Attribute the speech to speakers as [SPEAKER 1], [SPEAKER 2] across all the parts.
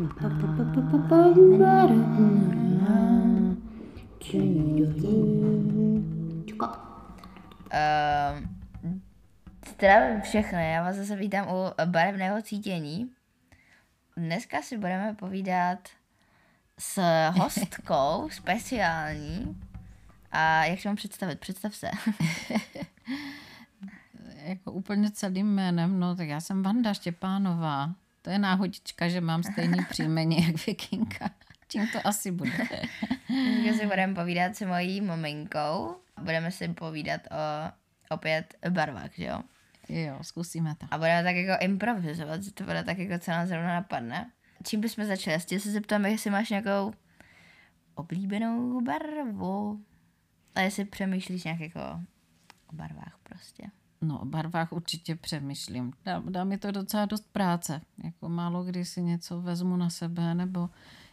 [SPEAKER 1] Uh, zdravím všechny, já vás zase vítám u barevného cítění. Dneska si budeme povídat s hostkou speciální. A jak se mám představit? Představ se.
[SPEAKER 2] jako úplně celým jménem, no tak já jsem Vanda Štěpánová. To je náhodička, že mám stejný příjmení jak Vikinka. Čím to asi bude?
[SPEAKER 1] Dneska si budeme povídat s mojí maminkou. Budeme si povídat o opět barvách, že jo?
[SPEAKER 2] Jo, zkusíme to.
[SPEAKER 1] A budeme tak jako improvizovat, že to bude tak jako, co nám zrovna napadne. Čím bychom začali? Já se zeptám, jestli máš nějakou oblíbenou barvu. A jestli přemýšlíš nějak jako o barvách prostě.
[SPEAKER 2] No, o barvách určitě přemýšlím. Dá, dá mi to docela dost práce. Jako málo kdy si něco vezmu na sebe nebo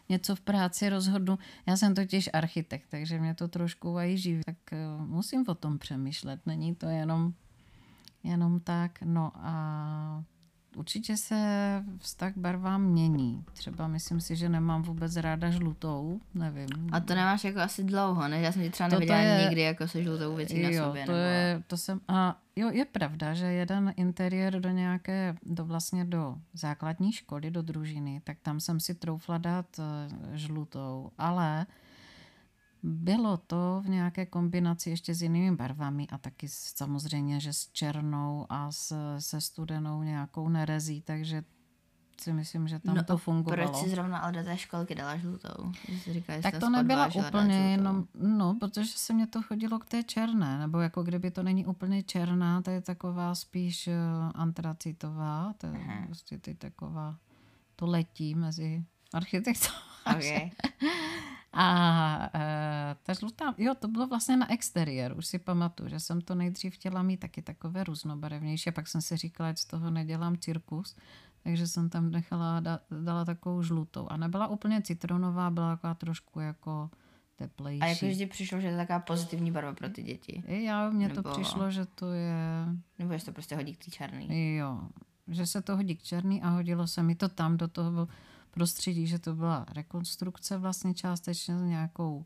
[SPEAKER 2] něco v práci rozhodnu. Já jsem totiž architekt, takže mě to trošku živí. Tak uh, musím o tom přemýšlet. Není to jenom, jenom tak. No a určitě se vztah k barvám mění. Třeba myslím si, že nemám vůbec ráda žlutou, nevím.
[SPEAKER 1] A to nemáš jako asi dlouho, ne? Já jsem ti třeba neviděla je, nikdy jako se žlutou věcí
[SPEAKER 2] jo,
[SPEAKER 1] na sobě.
[SPEAKER 2] To
[SPEAKER 1] nebo...
[SPEAKER 2] je, to jsem, a jo, je pravda, že jeden interiér do nějaké, do vlastně do základní školy, do družiny, tak tam jsem si troufla dát eh, žlutou, ale bylo to v nějaké kombinaci ještě s jinými barvami a taky samozřejmě, že s černou a s, se studenou nějakou nerezí, takže si myslím, že tam
[SPEAKER 1] no,
[SPEAKER 2] to fungovalo.
[SPEAKER 1] Proč si zrovna ale do té školky dala žlutou?
[SPEAKER 2] Říká, tak to nebyla úplně jenom, no, protože se mě to chodilo k té černé, nebo jako kdyby to není úplně černá, to je taková spíš uh, antracitová, to je uh-huh. prostě ty taková, to letí mezi architektou.
[SPEAKER 1] Okay.
[SPEAKER 2] A e, ta žlutá, jo, to bylo vlastně na exteriér, už si pamatuju, že jsem to nejdřív chtěla mít taky takové různobarevnější a pak jsem si říkala, že z toho nedělám cirkus, takže jsem tam nechala, da, dala takovou žlutou a nebyla úplně citronová, byla taková trošku jako teplejší.
[SPEAKER 1] A jako vždy přišlo, že je to taková pozitivní barva pro ty děti?
[SPEAKER 2] Já, mně Nebo... to přišlo, že to je...
[SPEAKER 1] Nebo že to prostě hodí k té černý?
[SPEAKER 2] Jo, že se to hodí k černý a hodilo se mi to tam do toho prostředí, že to byla rekonstrukce vlastně částečně s nějakou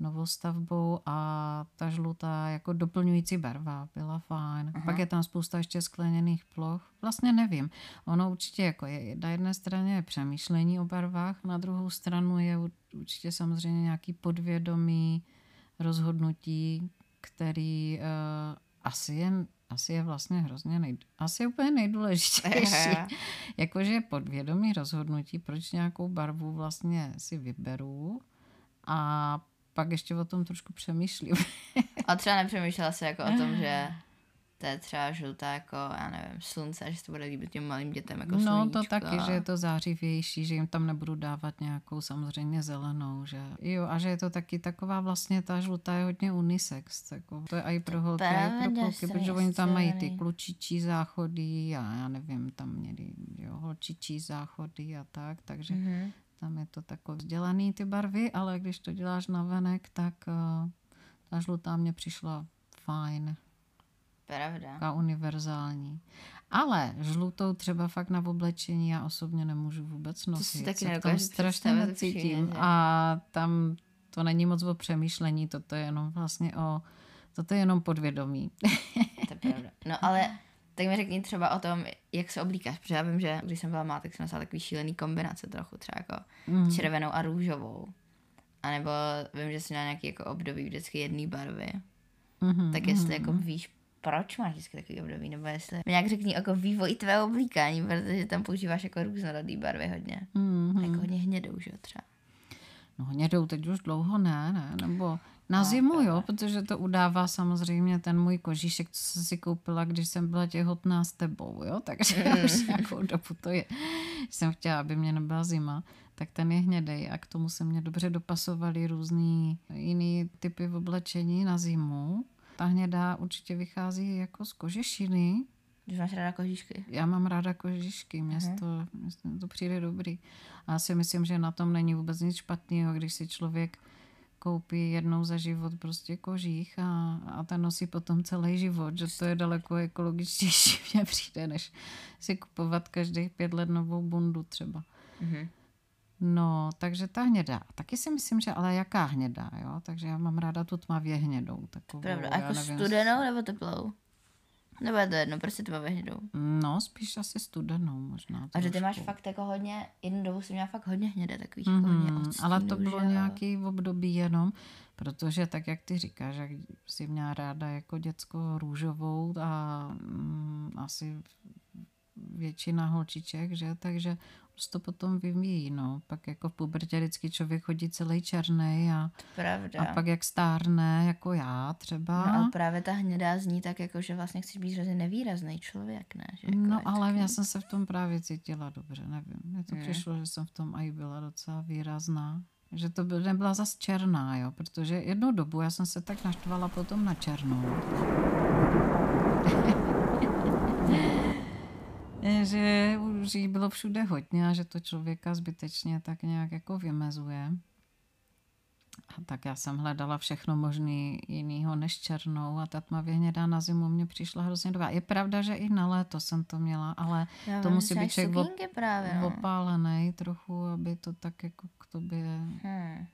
[SPEAKER 2] novostavbou a ta žlutá jako doplňující barva byla fajn. Aha. Pak je tam spousta ještě skleněných ploch. Vlastně nevím. Ono určitě jako je, na jedné straně je přemýšlení o barvách, na druhou stranu je určitě samozřejmě nějaký podvědomý rozhodnutí, který uh, asi je asi je vlastně hrozně nej, asi je úplně nejdůležitější. Jakože je podvědomí rozhodnutí, proč nějakou barvu vlastně si vyberu a pak ještě o tom trošku přemýšlím.
[SPEAKER 1] a třeba nepřemýšlela se jako o tom, že to je třeba žlutá jako, já nevím, slunce, že se to bude líbit těm malým dětem jako
[SPEAKER 2] No
[SPEAKER 1] sluníčko.
[SPEAKER 2] to taky, že je to zářivější, že jim tam nebudu dávat nějakou samozřejmě zelenou, že jo, a že je to taky taková vlastně ta žlutá je hodně unisex, jako, to je i pro holky, i pro kluky, protože oni tam mají ty klučičí záchody a já nevím, tam měli jo, holčičí záchody a tak, takže mm-hmm. tam je to takové vzdělaný ty barvy, ale když to děláš na venek, tak uh, ta žlutá mě přišla fajn.
[SPEAKER 1] Pravda.
[SPEAKER 2] Taková univerzální. Ale žlutou třeba fakt na oblečení já osobně nemůžu vůbec nosit. To si
[SPEAKER 1] taky se tom
[SPEAKER 2] strašně necítím. A tam to není moc o přemýšlení, toto je jenom vlastně o, toto je jenom podvědomí.
[SPEAKER 1] to je pravda. No ale tak mi řekni třeba o tom, jak se oblíkáš, protože já vím, že když jsem byla má, tak jsem nosila takový šílený kombinace trochu, třeba jako mm. červenou a růžovou. A nebo vím, že jsi měla nějaký jako období vždycky jedné barvy. Mm-hmm, tak jestli mm-hmm. jako víš, proč máš vždycky takový období, nebo jestli nějak řekni jako vývoj tvého oblíkání, protože tam používáš jako různorodý barvy hodně. Mm-hmm. Jako hodně hnědou, že třeba.
[SPEAKER 2] No hnědou teď už dlouho ne, ne, nebo na no, zimu, jo, protože to udává samozřejmě ten můj kožíšek, co jsem si koupila, když jsem byla těhotná s tebou, jo, takže mm. už nějakou dobu to je. Jsem chtěla, aby mě nebyla zima, tak ten je hnědej a k tomu se mě dobře dopasovaly různý jiný typy oblečení na zimu ta hnědá určitě vychází jako z kožešiny.
[SPEAKER 1] Když máš ráda kožišky?
[SPEAKER 2] Já mám ráda kožišky, mě to, mě to přijde dobrý. A já si myslím, že na tom není vůbec nic špatného, když si člověk koupí jednou za život prostě kožích a, a ten nosí potom celý život, že to je daleko ekologičtější, mně přijde, než si kupovat každých pět let novou bundu třeba. Uh-huh. No, takže ta hnědá. Taky si myslím, že ale jaká hnědá, jo? Takže já mám ráda tu tmavě hnědou. Takovou,
[SPEAKER 1] Pravda. Jako
[SPEAKER 2] nevím,
[SPEAKER 1] studenou nebo teplou? Nebo je to jedno, prostě tmavě hnědou.
[SPEAKER 2] No, spíš asi studenou možná.
[SPEAKER 1] A že ty máš fakt jako hodně, jednu dobu jsem měla fakt hodně hnědé, takových mm-hmm, jako hodně
[SPEAKER 2] Mhm, ale to bylo
[SPEAKER 1] že
[SPEAKER 2] nějaký období jenom, protože tak, jak ty říkáš, jak jsi měla ráda jako děcko růžovou a mm, asi většina holčiček, že, takže to potom vyvíjí, no. Pak jako v pubertě vždycky člověk chodí celý černý a,
[SPEAKER 1] Pravda.
[SPEAKER 2] a pak jak stárne, jako já třeba.
[SPEAKER 1] No ale právě ta hnědá zní tak jako, že vlastně chceš být hrozně nevýrazný člověk, ne? Že jako
[SPEAKER 2] No ale
[SPEAKER 1] taky-
[SPEAKER 2] já jsem se v tom právě cítila dobře, nevím. Mně to
[SPEAKER 1] Hmm.
[SPEAKER 2] přišlo, že jsem v tom i byla docela výrazná. Že to byl, nebyla zas černá, jo, protože jednu dobu já jsem se tak naštvala potom na černou. že už jí bylo všude hodně a že to člověka zbytečně tak nějak jako vymezuje. A tak já jsem hledala všechno možný jinýho než černou a ta tmavě hnědá na zimu mě přišla hrozně dobrá. Je pravda, že i na léto jsem to měla, ale
[SPEAKER 1] Já
[SPEAKER 2] to
[SPEAKER 1] vím,
[SPEAKER 2] musí být člověk op-
[SPEAKER 1] právě, no.
[SPEAKER 2] opálený trochu, aby to tak jako k tobě...
[SPEAKER 1] Hmm.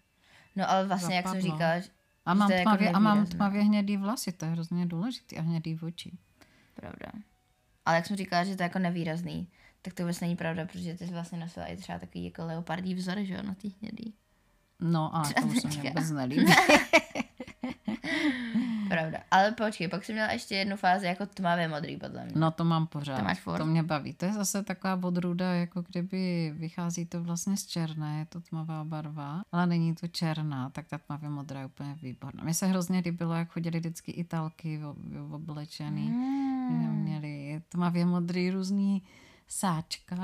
[SPEAKER 1] No ale vlastně, jak jsem
[SPEAKER 2] Zapadlo.
[SPEAKER 1] říkala, že
[SPEAKER 2] A mám,
[SPEAKER 1] je jako
[SPEAKER 2] tmavě, a mám tmavě hnědý vlasy, to je hrozně důležitý a hnědý oči.
[SPEAKER 1] Pravda. Ale jak jsem říkala, že to je jako nevýrazný, tak to vůbec není pravda, protože ty jsi vlastně nosila i třeba takový jako leopardí vzor, že jo, na té hnědý.
[SPEAKER 2] No a to už se mě vůbec nelíbí.
[SPEAKER 1] Pravda. Ale počkej, pak jsem měla ještě jednu fázi jako tmavě modrý, podle mě.
[SPEAKER 2] No to mám pořád.
[SPEAKER 1] To máš furt?
[SPEAKER 2] to mě baví. To je zase taková odrůda, jako kdyby vychází to vlastně z černé, je to tmavá barva, ale není to černá, tak ta tmavě modrá je úplně výborná. Mně se hrozně líbilo, jak chodili vždycky italky oblečený.
[SPEAKER 1] Hmm.
[SPEAKER 2] Měli tmavě modrý různý sáčka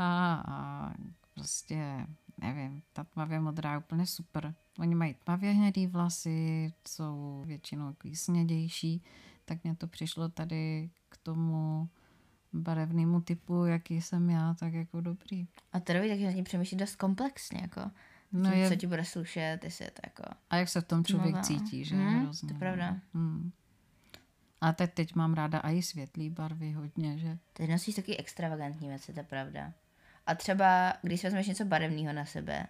[SPEAKER 2] a prostě, nevím, ta tmavě modrá je úplně super. Oni mají tmavě hnědý vlasy, jsou většinou takový snědější, tak mně to přišlo tady k tomu barevnému typu, jaký jsem já, tak jako dobrý.
[SPEAKER 1] A to dobrý, takže na tím přemýšlí dost komplexně, jako.
[SPEAKER 2] No
[SPEAKER 1] No
[SPEAKER 2] je-
[SPEAKER 1] Co ti bude slušet, jestli je to jako...
[SPEAKER 2] A jak se v tom člověk
[SPEAKER 1] Tmavá.
[SPEAKER 2] cítí, že?
[SPEAKER 1] Hmm,
[SPEAKER 2] hrozně,
[SPEAKER 1] to je pravda.
[SPEAKER 2] no. Hmm. A teď, teď mám ráda i světlý barvy hodně, že?
[SPEAKER 1] Ty nosíš taky extravagantní věci, to je pravda. A třeba, když si vezmeš něco barevného na sebe,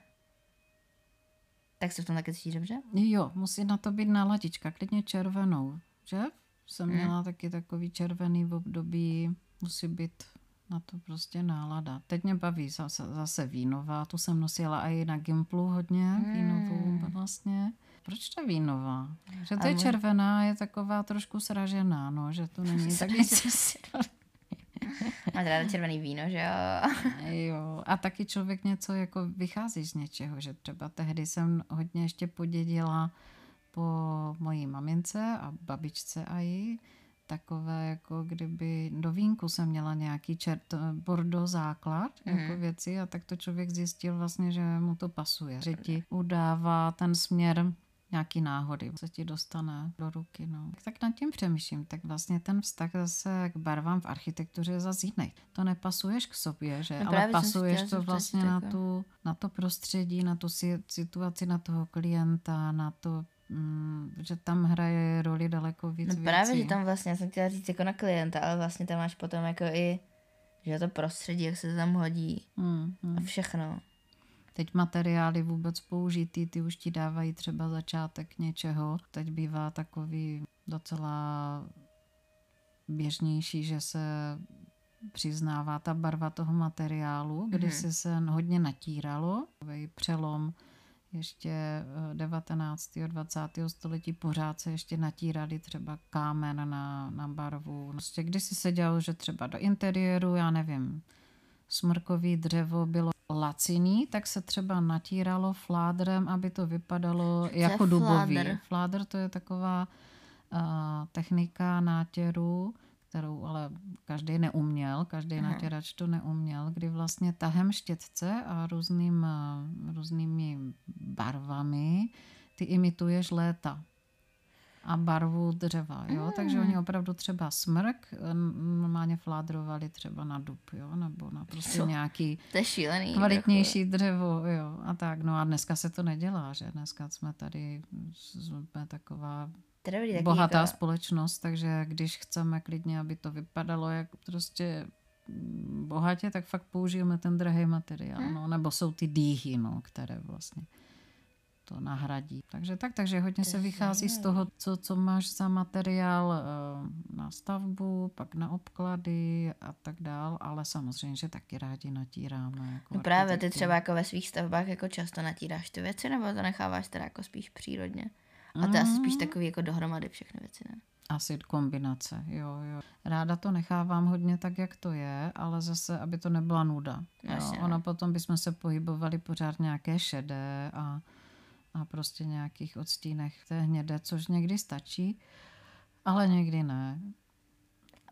[SPEAKER 1] tak se v tom taky cítíš dobře?
[SPEAKER 2] Jo, musí na to být naladička, klidně červenou, že? Jsem
[SPEAKER 1] Hmm.
[SPEAKER 2] měla taky takový červený v období, musí být na to prostě nálada. Teď mě baví zase, zase vínová, tu jsem nosila i na Gimplu hodně,
[SPEAKER 1] Hmm.
[SPEAKER 2] vínovou vlastně. Proč ta vínová? Že to je červená, je taková trošku sražená, no, že to není tak nic.
[SPEAKER 1] Máš ráda červený víno, že jo?
[SPEAKER 2] Jo, a taky člověk něco jako vychází z něčeho, že třeba tehdy jsem hodně ještě podědila po mojí mamince a babičce a jí, takové jako kdyby do vínku jsem měla nějaký čert, bordo základ jako věci a tak to člověk zjistil vlastně, že mu to pasuje, že ti udává ten směr nějaký náhody, co ti dostane do ruky. No. Tak nad tím přemýšlím. Tak vlastně ten vztah zase k barvám v architektuře je zase jiný. To nepasuješ k sobě, že?
[SPEAKER 1] No
[SPEAKER 2] ale pasuješ to vlastně na, tu, na to prostředí, na tu si- situaci, na toho klienta, na to, mm, že tam hraje roli daleko víc
[SPEAKER 1] No
[SPEAKER 2] věcí.
[SPEAKER 1] právě, že tam vlastně, já jsem chtěla říct jako na klienta, ale vlastně tam máš potom jako i, že to prostředí, jak se tam hodí
[SPEAKER 2] Mm, mm.
[SPEAKER 1] a všechno.
[SPEAKER 2] Teď materiály vůbec použitý, ty už ti dávají třeba začátek něčeho. Teď bývá takový docela běžnější, že se přiznává ta barva toho materiálu, kdy
[SPEAKER 1] Mhm.
[SPEAKER 2] si se hodně natíralo. Takový přelom ještě eh, 19. a 20. století pořád se ještě natírali třeba kámen na, na barvu. Prostě kdysi se dělalo, že třeba do interiéru, já nevím, smrkový dřevo bylo laciný, tak se třeba natíralo fládrem, aby to vypadalo
[SPEAKER 1] je
[SPEAKER 2] jako dubový.
[SPEAKER 1] fládr?
[SPEAKER 2] Fládr to je taková uh, technika nátěru, kterou ale každý neuměl, každý
[SPEAKER 1] Aha.
[SPEAKER 2] natěrač to neuměl, kdy vlastně tahem štětce a různým, eh, různými barvami ty imituješ léta a barvu dřeva, jo, takže oni opravdu třeba smrk normálně fládrovali třeba na dub, jo, nebo na prostě
[SPEAKER 1] Co?
[SPEAKER 2] nějaký
[SPEAKER 1] To je šílený.
[SPEAKER 2] kvalitnější dřevo, jo, a tak, no a dneska se to nedělá, že? Dneska jsme tady, jsme taková
[SPEAKER 1] taky
[SPEAKER 2] bohatá
[SPEAKER 1] jako,
[SPEAKER 2] společnost, takže když chceme klidně, aby to vypadalo jak prostě bohatě, tak fakt použijeme ten drahý materiál. No, nebo jsou ty dýhy, no, které vlastně to nahradí. Takže tak, takže hodně se vychází z toho, co, co máš za materiál eh, na stavbu, pak na obklady a tak dál, ale samozřejmě, že taky rádi natíráme. Jako
[SPEAKER 1] no právě ty třeba jako ve svých stavbách jako často natíráš ty věci, nebo to necháváš teda jako spíš přírodně? A to je asi spíš mm. takový jako dohromady všechny věci, ne?
[SPEAKER 2] Asi kombinace, jo, jo. Ráda to nechávám hodně tak, jak to je, ale zase, aby to nebyla nuda. Jo. Ono no. potom bychom se pohybovali pořád nějaké šedé a a prostě nějakých odstínech té hnědé, což někdy stačí, ale někdy ne.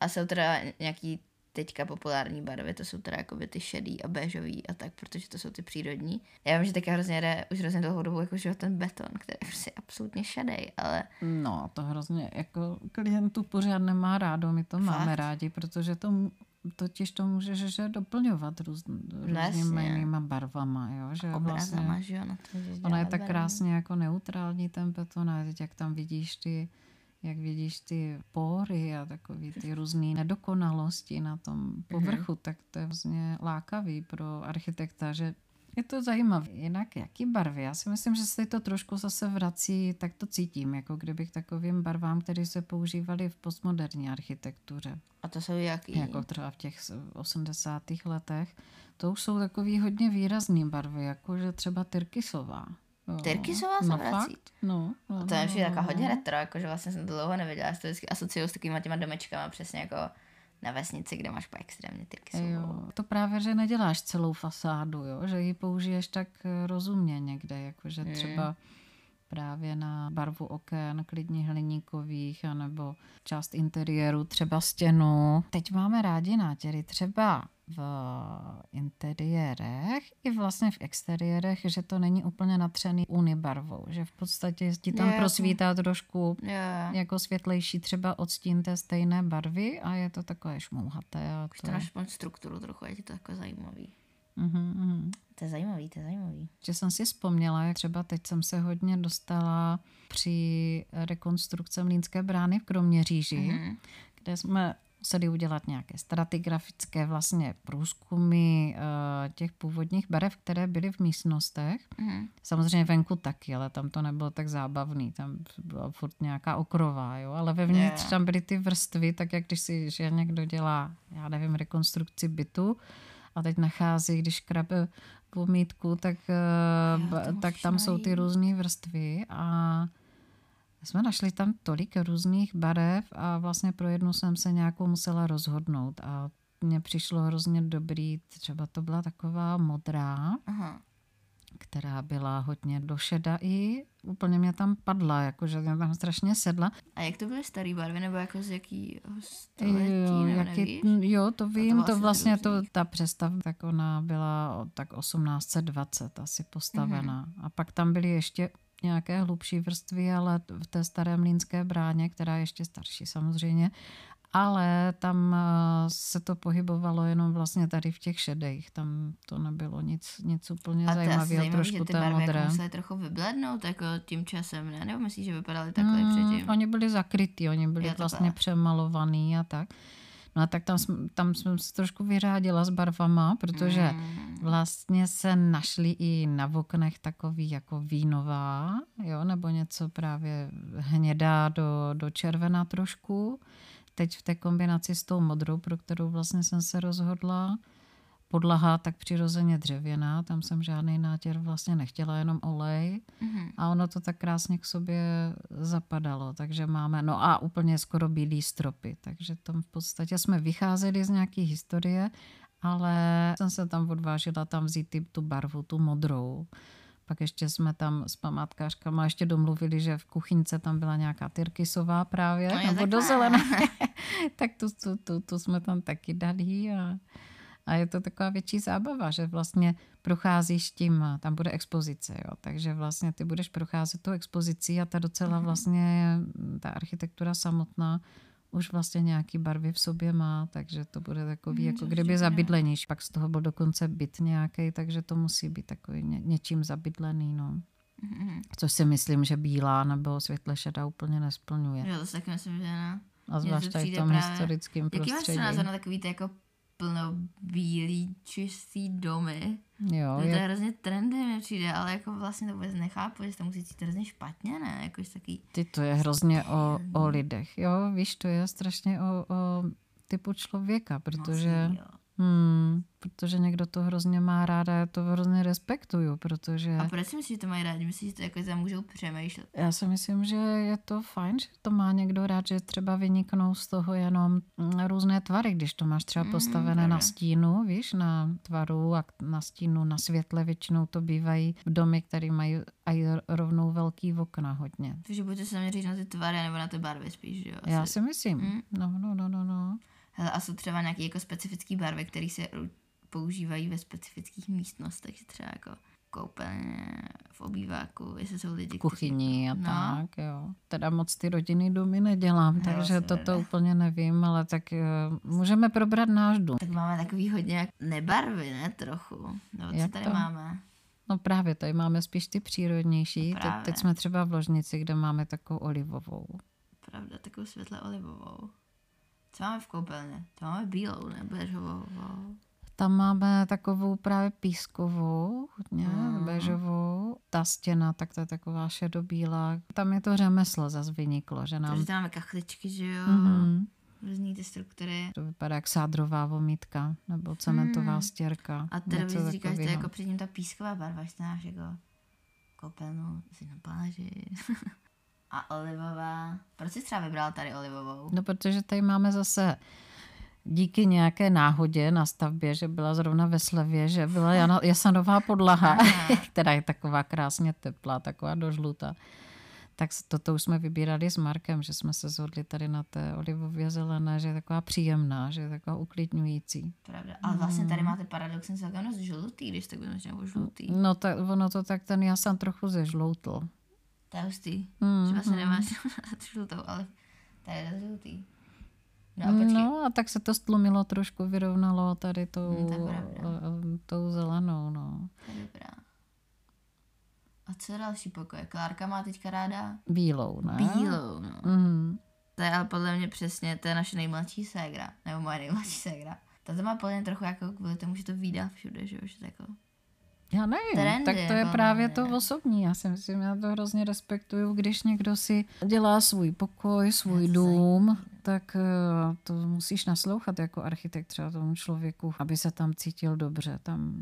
[SPEAKER 1] A jsou teda nějaký teďka populární barvy, to jsou teda jako ty šedý a béžový a tak, protože to jsou ty přírodní. Já vím, že teďka hrozně jde už hrozně dlouhou dobu jako že ten beton, který je prostě absolutně šedý, ale...
[SPEAKER 2] No, to hrozně jako klientů pořád nemá rádo, my to Fakt? máme rádi, protože to totiž to můžeš že doplňovat růz, no různými jinýma barvama, jo, že
[SPEAKER 1] Obrazama, vlastně, že jo, na to,
[SPEAKER 2] ona je tak krásně jako neutrální ten beton a jak tam vidíš ty jak vidíš ty pory a takový ty různé nedokonalosti na tom mhm. povrchu, mm-hmm. tak to je vlastně lákavý pro architekta, že je to zajímavé. Jinak jaký barvy? Já si myslím, že se to trošku zase vrací, tak to cítím, jako kdyby k takovým barvám, které se používaly v postmoderní architektuře.
[SPEAKER 1] A to jsou jaký?
[SPEAKER 2] Jako třeba v těch 80. letech. To už jsou takový hodně výrazný barvy, jako že třeba tyrkysová.
[SPEAKER 1] Tyrkysová se
[SPEAKER 2] no,
[SPEAKER 1] vrací?
[SPEAKER 2] Fakt? No,
[SPEAKER 1] no, to je no, no, no, hodně retro, jakože vlastně jsem to dlouho neviděla. Já to vždycky asociuju s takovýma těma domečkama přesně jako na vesnici, kde máš po extrémně tyrkysovou. Jo,
[SPEAKER 2] to právě, že neděláš celou fasádu, jo? že ji použiješ tak rozumně někde, jakože třeba právě na barvu oken, klidně hliníkových, anebo část interiéru, třeba stěnu. Teď máme rádi nátěry, třeba v interiérech i vlastně v exteriérech, že to není úplně natřený unibarvou, že v podstatě ti tam je, prosvítá trošku je. jako světlejší třeba odstín té stejné barvy a je to takové šmouhaté. A
[SPEAKER 1] Už to, to máš strukturu trochu, je ti to jako zajímavý. Mm-hmm. To je zajímavý, to je zajímavý.
[SPEAKER 2] Že jsem si vzpomněla, jak třeba teď jsem se hodně dostala při rekonstrukce Mlínské brány v Kroměříži, mm-hmm. kde jsme museli udělat nějaké stratigrafické vlastně průzkumy uh, těch původních barev, které byly v místnostech. Mm. Samozřejmě venku taky, ale tam to nebylo tak zábavný. Tam byla furt nějaká okrová, jo. Ale vevnitř yeah. tam byly ty vrstvy, tak jak když si že někdo dělá, já nevím, rekonstrukci bytu a teď nachází, když krabe pomítku, tak, uh, tak tam jsou ty různé vrstvy a jsme našli tam tolik různých barev a vlastně pro jednu jsem se nějakou musela rozhodnout a mně přišlo hrozně dobrý, třeba to byla taková modrá, Aha. která byla hodně došeda i úplně mě tam padla, jakože mě tam strašně sedla.
[SPEAKER 1] A jak to byly staré barvy, nebo jako z jaký století, jo, jaký,
[SPEAKER 2] jo, to vím, to vlastně, to, ta přestavba, tak ona byla tak 1820 asi postavená. Mm-hmm. A pak tam byly ještě nějaké hlubší vrstvy, ale v té staré mlínské bráně, která je ještě starší samozřejmě, ale tam eh, se to pohybovalo jenom vlastně tady v těch šedejch. Tam to nebylo nic, nic úplně a zajímavého, zajímavý, trošku
[SPEAKER 1] té
[SPEAKER 2] modré. A ty
[SPEAKER 1] museli trochu vyblednout jako tím časem, ne? Nebo myslíš, že vypadaly takhle hmm, předtím?
[SPEAKER 2] Oni byli zakrytí, oni byli vlastně přemalovaný a tak. No a tak tam, tam jsem se trošku vyřádila s barvama, protože mm. vlastně se našly i na oknech takový jako vínová, jo, nebo něco právě hnědá do, do červená trošku. Teď v té kombinaci s tou modrou, pro kterou vlastně jsem se rozhodla, podlaha tak přirozeně dřevěná, tam jsem žádný nátěr vlastně nechtěla, jenom olej mm-hmm. a ono to tak krásně k sobě zapadalo, takže máme, no a úplně skoro bílý stropy, takže tam v podstatě jsme vycházeli z nějaké historie, ale jsem se tam odvážila tam vzít ty, tu barvu, tu modrou. Pak ještě jsme tam s památkářkama ještě domluvili, že v kuchyňce tam byla nějaká tyrkysová právě, no nebo do zelené. tak tu, tu, tu, tu jsme tam taky dali a a je to taková větší zábava, že vlastně procházíš tím, tam bude expozice, jo, takže vlastně ty budeš procházet tou expozicí a ta docela mhm. vlastně, ta architektura samotná už vlastně nějaký barvy v sobě má, takže to bude takový, mm, jako kdyby zabydleníš. Pak z toho byl dokonce byt nějaký, takže to musí být takový ně, něčím zabydlený, no. Mm-hmm. Což si myslím, že bílá nebo světle šedá úplně nesplňuje.
[SPEAKER 1] Jo, to taky myslím, že ne.
[SPEAKER 2] A zvlášť tady v tom právě... historickém prostředí.
[SPEAKER 1] Jaký máš názor na takový ty jako plno bílý, čistý domy.
[SPEAKER 2] Jo,
[SPEAKER 1] To je
[SPEAKER 2] je,
[SPEAKER 1] hrozně trendy mi přijde, ale jako vlastně to vůbec nechápu, že se to musí cítit hrozně špatně, ne? Jakož taký,
[SPEAKER 2] ty to je hrozně o, o lidech. Jo, víš, to je strašně o, o typu člověka, protože...
[SPEAKER 1] moc, jo.
[SPEAKER 2] Hmm, protože někdo to hrozně má ráda, já to hrozně respektuju, protože
[SPEAKER 1] A proč si myslíš, že to mají rádi? Myslíš, že to jako tam můžou přemýšlet?
[SPEAKER 2] já si myslím, že je to fajn, že to má někdo rád, že třeba vyniknou z toho jenom mm, různé tvary, když to máš třeba
[SPEAKER 1] Mm,
[SPEAKER 2] postavené na
[SPEAKER 1] pravda.
[SPEAKER 2] stínu, víš, na tvaru a na stínu, na světle většinou to bývají domy, které mají aj rovnou velký okna hodně.
[SPEAKER 1] Takže budete se zaměřit na ty tvary nebo na ty barvy spíš, že jo?
[SPEAKER 2] Já
[SPEAKER 1] Asi.
[SPEAKER 2] si myslím,
[SPEAKER 1] Mm.
[SPEAKER 2] no, no, no, no, no.
[SPEAKER 1] Hele, a jsou třeba nějaké jako specifické barvy, které se používají ve specifických místnostech, třeba jako koupelně, v obýváku, jestli jsou lidi,
[SPEAKER 2] v
[SPEAKER 1] kteří-
[SPEAKER 2] kuchyni a
[SPEAKER 1] No.
[SPEAKER 2] tak, jo. Teda moc ty rodiny domy nedělám,
[SPEAKER 1] Jo,
[SPEAKER 2] takže
[SPEAKER 1] se
[SPEAKER 2] toto
[SPEAKER 1] vede.
[SPEAKER 2] úplně nevím, ale tak eh, můžeme probrat náš dům.
[SPEAKER 1] Tak máme takový hodně jak nebarvy, ne? Trochu. No, co
[SPEAKER 2] Jak
[SPEAKER 1] tady
[SPEAKER 2] to?
[SPEAKER 1] máme?
[SPEAKER 2] No právě, tady máme spíš ty přírodnější. Te,
[SPEAKER 1] Právě.
[SPEAKER 2] teď jsme třeba v ložnici, kde máme takovou olivovou.
[SPEAKER 1] Pravda, takovou světle olivovou. Co máme v koupelně? To máme bílou, ne? Bežovou.
[SPEAKER 2] Tam máme takovou právě pískovou, hodně
[SPEAKER 1] Mm.
[SPEAKER 2] bežovou. Ta stěna, tak to je taková šedobílá. Tam je to řemeslo zase vyniklo, že nám...
[SPEAKER 1] Takže tam máme kachličky, že jo?
[SPEAKER 2] Mhm.
[SPEAKER 1] Různý ty struktury.
[SPEAKER 2] To vypadá jak sádrová vomítka nebo cementová
[SPEAKER 1] Mm.
[SPEAKER 2] stěrka.
[SPEAKER 1] A teda vy říkáš, že to je
[SPEAKER 2] takového.
[SPEAKER 1] jako předtím ta písková barva, že to máš jako koupelnu si na pláži. A olivová. Proč jsi třeba vybral tady olivovou?
[SPEAKER 2] No, protože tady máme zase díky nějaké náhodě na stavbě, že byla zrovna ve slevě, že byla jana- jasanová podlaha,
[SPEAKER 1] Aha.
[SPEAKER 2] která je taková krásně teplá, taková dožluta. Tak toto už jsme vybírali s Markem, že jsme se zhodli tady na té olivově zelené, že je taková příjemná, že je taková uklidňující.
[SPEAKER 1] Pravda. Ale vlastně tady máte paradoxně celkem dost žlutý, když tak budeme nebo žlutý.
[SPEAKER 2] No tak ono to tak ten jasan trochu zežloutl.
[SPEAKER 1] To je hustý.
[SPEAKER 2] Mm,
[SPEAKER 1] Třeba se
[SPEAKER 2] mm.
[SPEAKER 1] nemáš tu žlutou, ale tady je žlutý. No a počkej.
[SPEAKER 2] No a tak se to stlumilo trošku, vyrovnalo tady tou,
[SPEAKER 1] Mm,
[SPEAKER 2] eh, tou zelenou, no.
[SPEAKER 1] To je dobrá. A co další pokoje? Klárka má teďka ráda
[SPEAKER 2] Bílou, ne?
[SPEAKER 1] bílou, no.
[SPEAKER 2] Mhm.
[SPEAKER 1] To je ale podle mě přesně, to je naše nejmladší ségra, nebo moje nejmladší ségra. Ta to má podle mě trochu jako kvůli tomu, že to vídá všude, že jo, že to jako...
[SPEAKER 2] Já nevím,
[SPEAKER 1] Trendy,
[SPEAKER 2] tak to je
[SPEAKER 1] jako
[SPEAKER 2] právě
[SPEAKER 1] ne.
[SPEAKER 2] to osobní. Já si myslím, já to hrozně respektuju, když někdo si dělá svůj pokoj, svůj dům, tak eh, to musíš naslouchat jako architekt třeba tomu člověku, aby se tam cítil dobře. Tam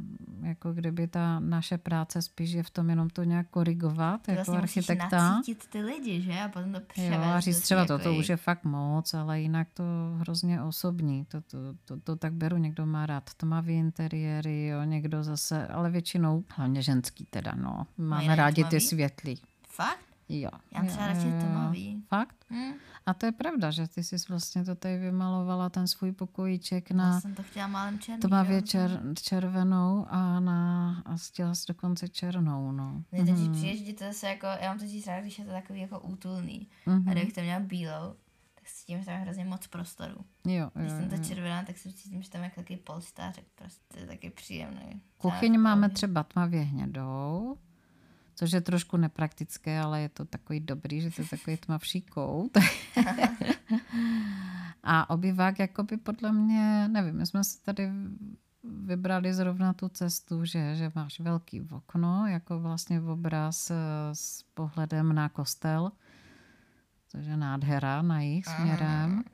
[SPEAKER 2] jako kdyby ta naše práce spíš je v tom jenom to nějak korigovat
[SPEAKER 1] Ty
[SPEAKER 2] jako
[SPEAKER 1] vlastně musíš
[SPEAKER 2] architekta.
[SPEAKER 1] nacítit ty lidi, že? A potom to
[SPEAKER 2] Jo,
[SPEAKER 1] převést.
[SPEAKER 2] a říct třeba
[SPEAKER 1] těch
[SPEAKER 2] to,
[SPEAKER 1] jako
[SPEAKER 2] to už je fakt moc, ale jinak to hrozně osobní. To, to, to, to tak beru, někdo má rád tmavý interiéry, jo, někdo zase, ale většinou, hlavně ženský teda, no. Máme
[SPEAKER 1] rádi
[SPEAKER 2] rádi ty
[SPEAKER 1] tmavý?
[SPEAKER 2] světlý.
[SPEAKER 1] Fakt?
[SPEAKER 2] Jo.
[SPEAKER 1] Já třeba radši tmavý.
[SPEAKER 2] Fakt?
[SPEAKER 1] Hm?
[SPEAKER 2] A to je pravda, že ty jsi vlastně to tady vymalovala ten svůj pokojíček
[SPEAKER 1] Já
[SPEAKER 2] na
[SPEAKER 1] jsem to chtěla málem černý.
[SPEAKER 2] tmavě čer, červenou a na a chtěla jsi dokonce černou, no.
[SPEAKER 1] Teď přijde, že to zase jako, já mám totiž rád, když je to takový jako útulný.
[SPEAKER 2] Mhm.
[SPEAKER 1] A kdybych to měla bílou, tak si cítím, že tam je hrozně moc prostoru.
[SPEAKER 2] Jo,
[SPEAKER 1] Když
[SPEAKER 2] jo,
[SPEAKER 1] jsem ta červená, tak si cítím, že tam je takový polštářek. Prostě to je taky příjemný.
[SPEAKER 2] Kuchyň máme třeba tmavě hnědou, což je trošku nepraktické, ale je to takový dobrý, že to je takový tmavší kout. a obyvák jakoby podle mě, nevím, my jsme si tady vybrali zrovna tu cestu, že, že máš velký okno, jako vlastně obraz eh, s pohledem na kostel, což je nádhera na jich směrem.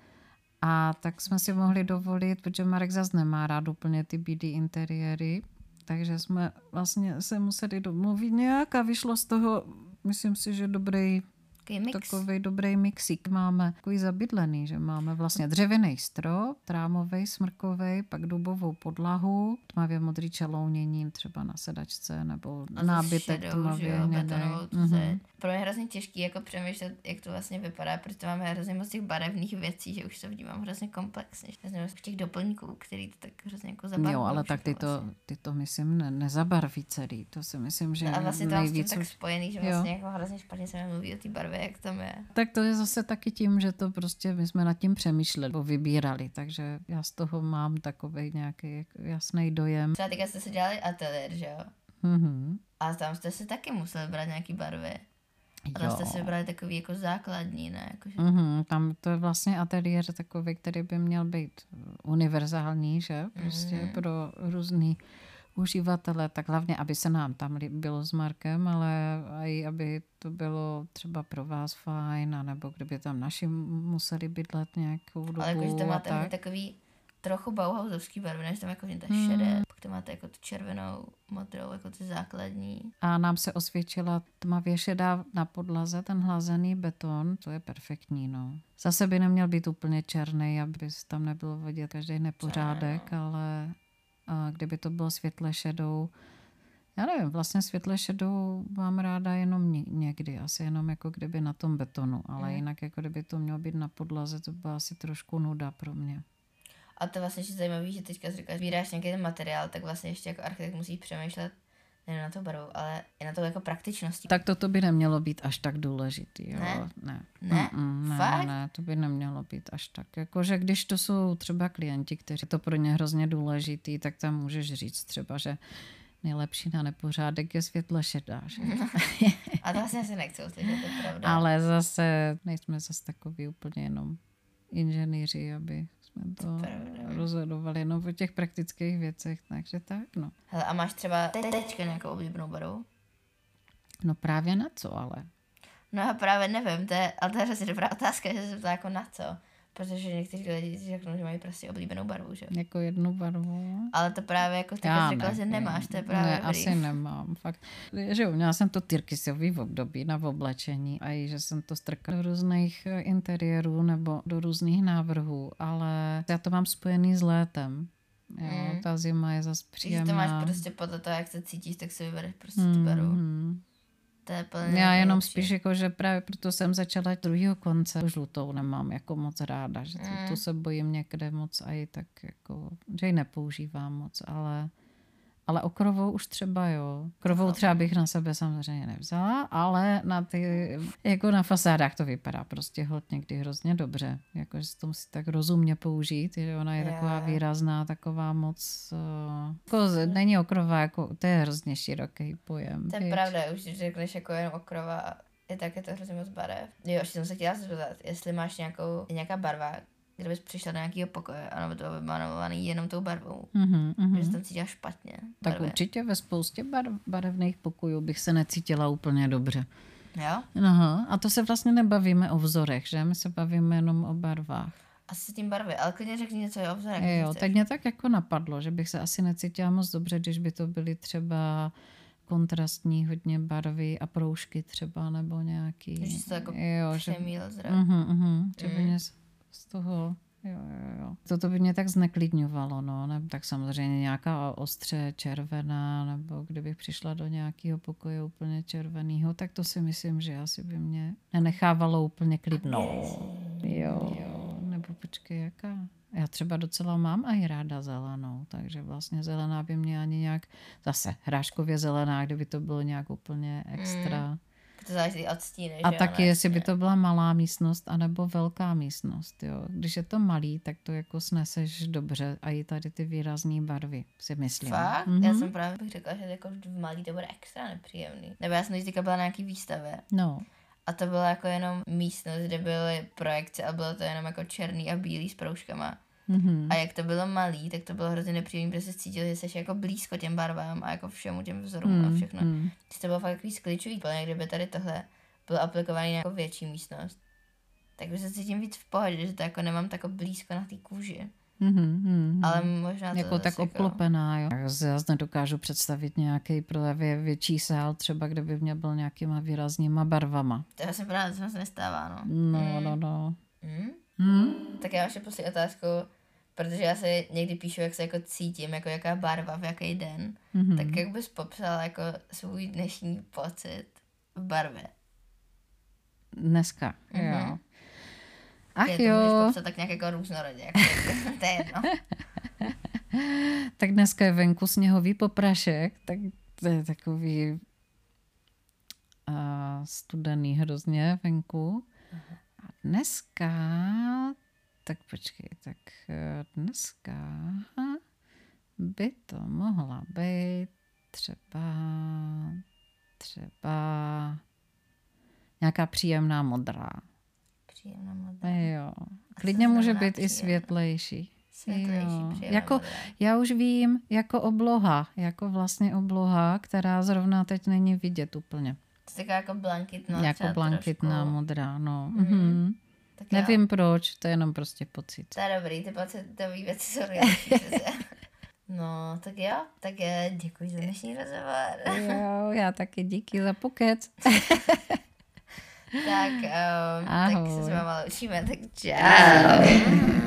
[SPEAKER 2] A tak jsme si mohli dovolit, protože Marek zase nemá rád úplně ty bílé interiéry, takže jsme vlastně se museli domluvit nějak a vyšlo z toho, myslím si, že dobrý,
[SPEAKER 1] Takový mix.
[SPEAKER 2] takový dobrý mixík. Máme takový zabydlený, že máme vlastně dřevěný strop, trámový, smrkový, pak dubovou podlahu, tmavě modrý čelounění třeba na sedačce nebo
[SPEAKER 1] A
[SPEAKER 2] nábytek
[SPEAKER 1] šedou,
[SPEAKER 2] tmavě
[SPEAKER 1] jo,
[SPEAKER 2] Mhm.
[SPEAKER 1] je pro mě hrozně těžký jako přemýšlet, jak to vlastně vypadá, protože máme hrozně moc těch barevných věcí, že už to vnímám hrozně komplexně. Hrozně moc těch doplňků, který to tak hrozně jako zabarvují.
[SPEAKER 2] Jo, ale tak ty to,
[SPEAKER 1] vlastně.
[SPEAKER 2] ty to myslím ne, nezabarví celý. To si myslím, že
[SPEAKER 1] No a vlastně to mám s tím
[SPEAKER 2] nejvíc
[SPEAKER 1] tak spojený, že
[SPEAKER 2] jo.
[SPEAKER 1] vlastně jako hrozně špatně se mluví o té barvě, jak tam je.
[SPEAKER 2] Tak to je zase taky tím, že to prostě my jsme nad tím přemýšleli, nebo vybírali, takže já z toho mám takový nějaký jasný dojem.
[SPEAKER 1] Třeba teďka jste si dělali ateliér, že jo?
[SPEAKER 2] Mhm.
[SPEAKER 1] A tam jste si taky museli brát nějaký barvy. A to jste si vybrali takový jako základní, ne? Jakože...
[SPEAKER 2] Mm-hmm, tam to je vlastně ateliér takový, který by měl být univerzální, že? Prostě mm-hmm. pro různý uživatele, tak hlavně, aby se nám tam líbilo s Markem, ale i aby to bylo třeba pro vás fajn, nebo kdyby tam naši museli bydlet nějakou dobu.
[SPEAKER 1] Ale jakože to máte
[SPEAKER 2] tak.
[SPEAKER 1] takový trochu Bauhausovský barvy, než tam jako ta šedé, hmm. pak to máte jako tu červenou, modrou, jako ty základní.
[SPEAKER 2] A nám se osvědčila tmavě šedá na podlaze, ten hlazený beton, to je perfektní, no. Zase by neměl být úplně černý, aby tam nebylo vidět každý nepořádek, Černé, no. ale a kdyby to bylo světle šedou, já nevím, vlastně světle šedou mám ráda jenom někdy, asi jenom jako kdyby na tom betonu, ale mm. jinak jako kdyby to mělo být na podlaze, to byla asi trošku nuda pro mě.
[SPEAKER 1] A to vlastně je zajímavé, že teďka říkáš, sbíráš nějaký ten materiál, tak vlastně ještě jako architekt musí přemýšlet ne na to barvu, ale i na to jako praktičnosti.
[SPEAKER 2] Tak toto by nemělo být až tak důležitý, jo?
[SPEAKER 1] Ne?
[SPEAKER 2] Ne.
[SPEAKER 1] Ne?
[SPEAKER 2] Mm, ne,
[SPEAKER 1] Fakt?
[SPEAKER 2] ne, to by nemělo být až tak. Jakože když to jsou třeba klienti, kteří to pro ně hrozně důležitý, tak tam můžeš říct třeba, že nejlepší na nepořádek je světle šedá. Že?
[SPEAKER 1] A to vlastně asi nechci uslyšet, to je pravda.
[SPEAKER 2] Ale zase nejsme zase takový úplně jenom inženýři, aby jsme to rozhodovali jenom o těch praktických věcech, takže tak, no.
[SPEAKER 1] Hele, a máš třeba teďka nějakou oblíbenou barvu?
[SPEAKER 2] No právě na co ale?
[SPEAKER 1] No já právě nevím, to je, ale to je hrozně dobrá otázka, že se ptá jako na co. Protože někteří lidi si řeknou, že mají prostě oblíbenou barvu, že?
[SPEAKER 2] Jako jednu barvu.
[SPEAKER 1] Ale to právě jako ty řekla, ne, že nemáš, to je právě
[SPEAKER 2] Ne, asi nemám, fakt. Že jo, měla jsem to tyrkysový v období na oblečení a i, že jsem to strkala do různých eh, interiérů nebo do různých návrhů, ale já to mám spojený s létem. Jo, mm. ta zima je zase příjemná.
[SPEAKER 1] Když to máš prostě podle toho, jak se cítíš, tak si vybereš prostě mm, tu barvu.
[SPEAKER 2] Mm.
[SPEAKER 1] To je plně
[SPEAKER 2] Já jenom nejlepší. spíš jako, že právě proto jsem začala druhého konce. Žlutou nemám jako moc ráda, že mm. to se bojím někde moc a i tak jako, že ji nepoužívám moc, ale ale okrovou už třeba jo. Krovou třeba bych na sebe samozřejmě nevzala, ale na ty, jako na fasádách to vypadá prostě hod někdy hrozně dobře. Jako, že to musí tak rozumně použít, že ona je taková výrazná, taková moc, uh, jako není okrova, jako, to je hrozně široký pojem.
[SPEAKER 1] To je pravda, už když řekneš jako jen okrova, je tak je to hrozně moc barev. Jo, ještě jsem se chtěla zeptat, jestli máš nějakou, nějaká barva, kdybys přišla do nějakého pokoje a nebo to vymalovaný jenom tou barvou,
[SPEAKER 2] mm-hmm, mm-hmm.
[SPEAKER 1] že se tam cítila špatně.
[SPEAKER 2] Tak
[SPEAKER 1] barvě.
[SPEAKER 2] určitě ve spoustě bar- barevných pokojů bych se necítila úplně dobře.
[SPEAKER 1] Jo?
[SPEAKER 2] Aha, a to se vlastně nebavíme o vzorech, že? My se bavíme jenom o barvách.
[SPEAKER 1] Asi tím barvy, ale klidně řekni něco o vzorech.
[SPEAKER 2] Jo, tak mě tak jako napadlo, že bych se asi necítila moc dobře, když by to byly třeba kontrastní hodně barvy a proužky třeba, nebo nějaký...
[SPEAKER 1] Že to jako
[SPEAKER 2] jo,
[SPEAKER 1] že...
[SPEAKER 2] uh-huh, uh-huh, že by mě z toho Jo, jo, jo. Toto by mě tak zneklidňovalo, no. Ne, tak samozřejmě nějaká ostře červená, nebo kdybych přišla do nějakého pokoje úplně červeného, tak to si myslím, že asi by mě nenechávalo úplně klidnou. Jo, jo. nebo počkej, jaká? Já třeba docela mám i ráda zelenou, takže vlastně zelená by mě ani nějak, zase hráškově zelená, kdyby to bylo nějak úplně extra. Mm
[SPEAKER 1] to záleží od stíny,
[SPEAKER 2] A
[SPEAKER 1] že
[SPEAKER 2] taky, jestli by to byla malá místnost, anebo velká místnost. Jo. Když je to malý, tak to jako sneseš dobře. A i tady ty výrazné barvy, si myslím.
[SPEAKER 1] Fakt? Mm-hmm. Já jsem právě bych řekla, že jako v malý to bude extra nepříjemný. Nebo já jsem teďka byla na nějaký výstavě.
[SPEAKER 2] No.
[SPEAKER 1] A to byla jako jenom místnost, kde byly projekce a bylo to jenom jako černý a bílý s proužkama.
[SPEAKER 2] Mm-hmm.
[SPEAKER 1] A jak to bylo malý, tak to bylo hrozně nepříjemné, protože se cítil, že jsi jako blízko těm barvám a jako všemu těm vzorům mm, a všechno. Mm. To bylo fakt takový skličový, plně, kdyby tady tohle bylo aplikovaný na jako větší místnost. Tak by se cítím víc v pohodě, že to jako nemám tak blízko na té kůži.
[SPEAKER 2] Mm-hmm, mm,
[SPEAKER 1] Ale možná to
[SPEAKER 2] jako tak jako... obklopená, jo. Já zase nedokážu představit nějaký právě větší sál, třeba kde by mě byl nějakýma výrazníma barvama.
[SPEAKER 1] To se právě to se nestává, no.
[SPEAKER 2] No, mm. no, no.
[SPEAKER 1] Mm?
[SPEAKER 2] Mm?
[SPEAKER 1] Tak já ještě poslední otázku, protože já se někdy píšu, jak se jako cítím, jako jaká barva, v jaký den. Mm-hmm. Tak jak bys popsal jako svůj dnešní pocit v barvě?
[SPEAKER 2] Dneska, mm-hmm. jo. Ach
[SPEAKER 1] je,
[SPEAKER 2] jo.
[SPEAKER 1] To popsat tak nějak jako různorodě, jako, to je jedno.
[SPEAKER 2] tak dneska je venku sněhový poprašek, tak to je takový uh, studený hrozně venku. Uh-huh. Dneska, tak počkej, tak eh, dneska by to mohla být třeba, třeba nějaká příjemná modrá.
[SPEAKER 1] Příjemná modrá.
[SPEAKER 2] Jo. Klidně může být i
[SPEAKER 1] příjemná?
[SPEAKER 2] světlejší.
[SPEAKER 1] Světlejší,
[SPEAKER 2] Jo.
[SPEAKER 1] příjemná
[SPEAKER 2] Jako,
[SPEAKER 1] modrá.
[SPEAKER 2] já už vím, jako obloha, jako vlastně obloha, která zrovna teď není vidět úplně.
[SPEAKER 1] To je taková jako blankitná.
[SPEAKER 2] jako blankitná
[SPEAKER 1] trošku.
[SPEAKER 2] modrá, no.
[SPEAKER 1] Mhm.
[SPEAKER 2] Mhm.
[SPEAKER 1] Tak jo.
[SPEAKER 2] Nevím proč, to je jenom prostě pocit.
[SPEAKER 1] To je dobrý, ty pocitové věci jsou. No, tak jo, tak eh, děkuji za dnešní rozhovor.
[SPEAKER 2] Jo, já taky díky za pokec.
[SPEAKER 1] tak, um, tak se s váma loučíme, tak čau.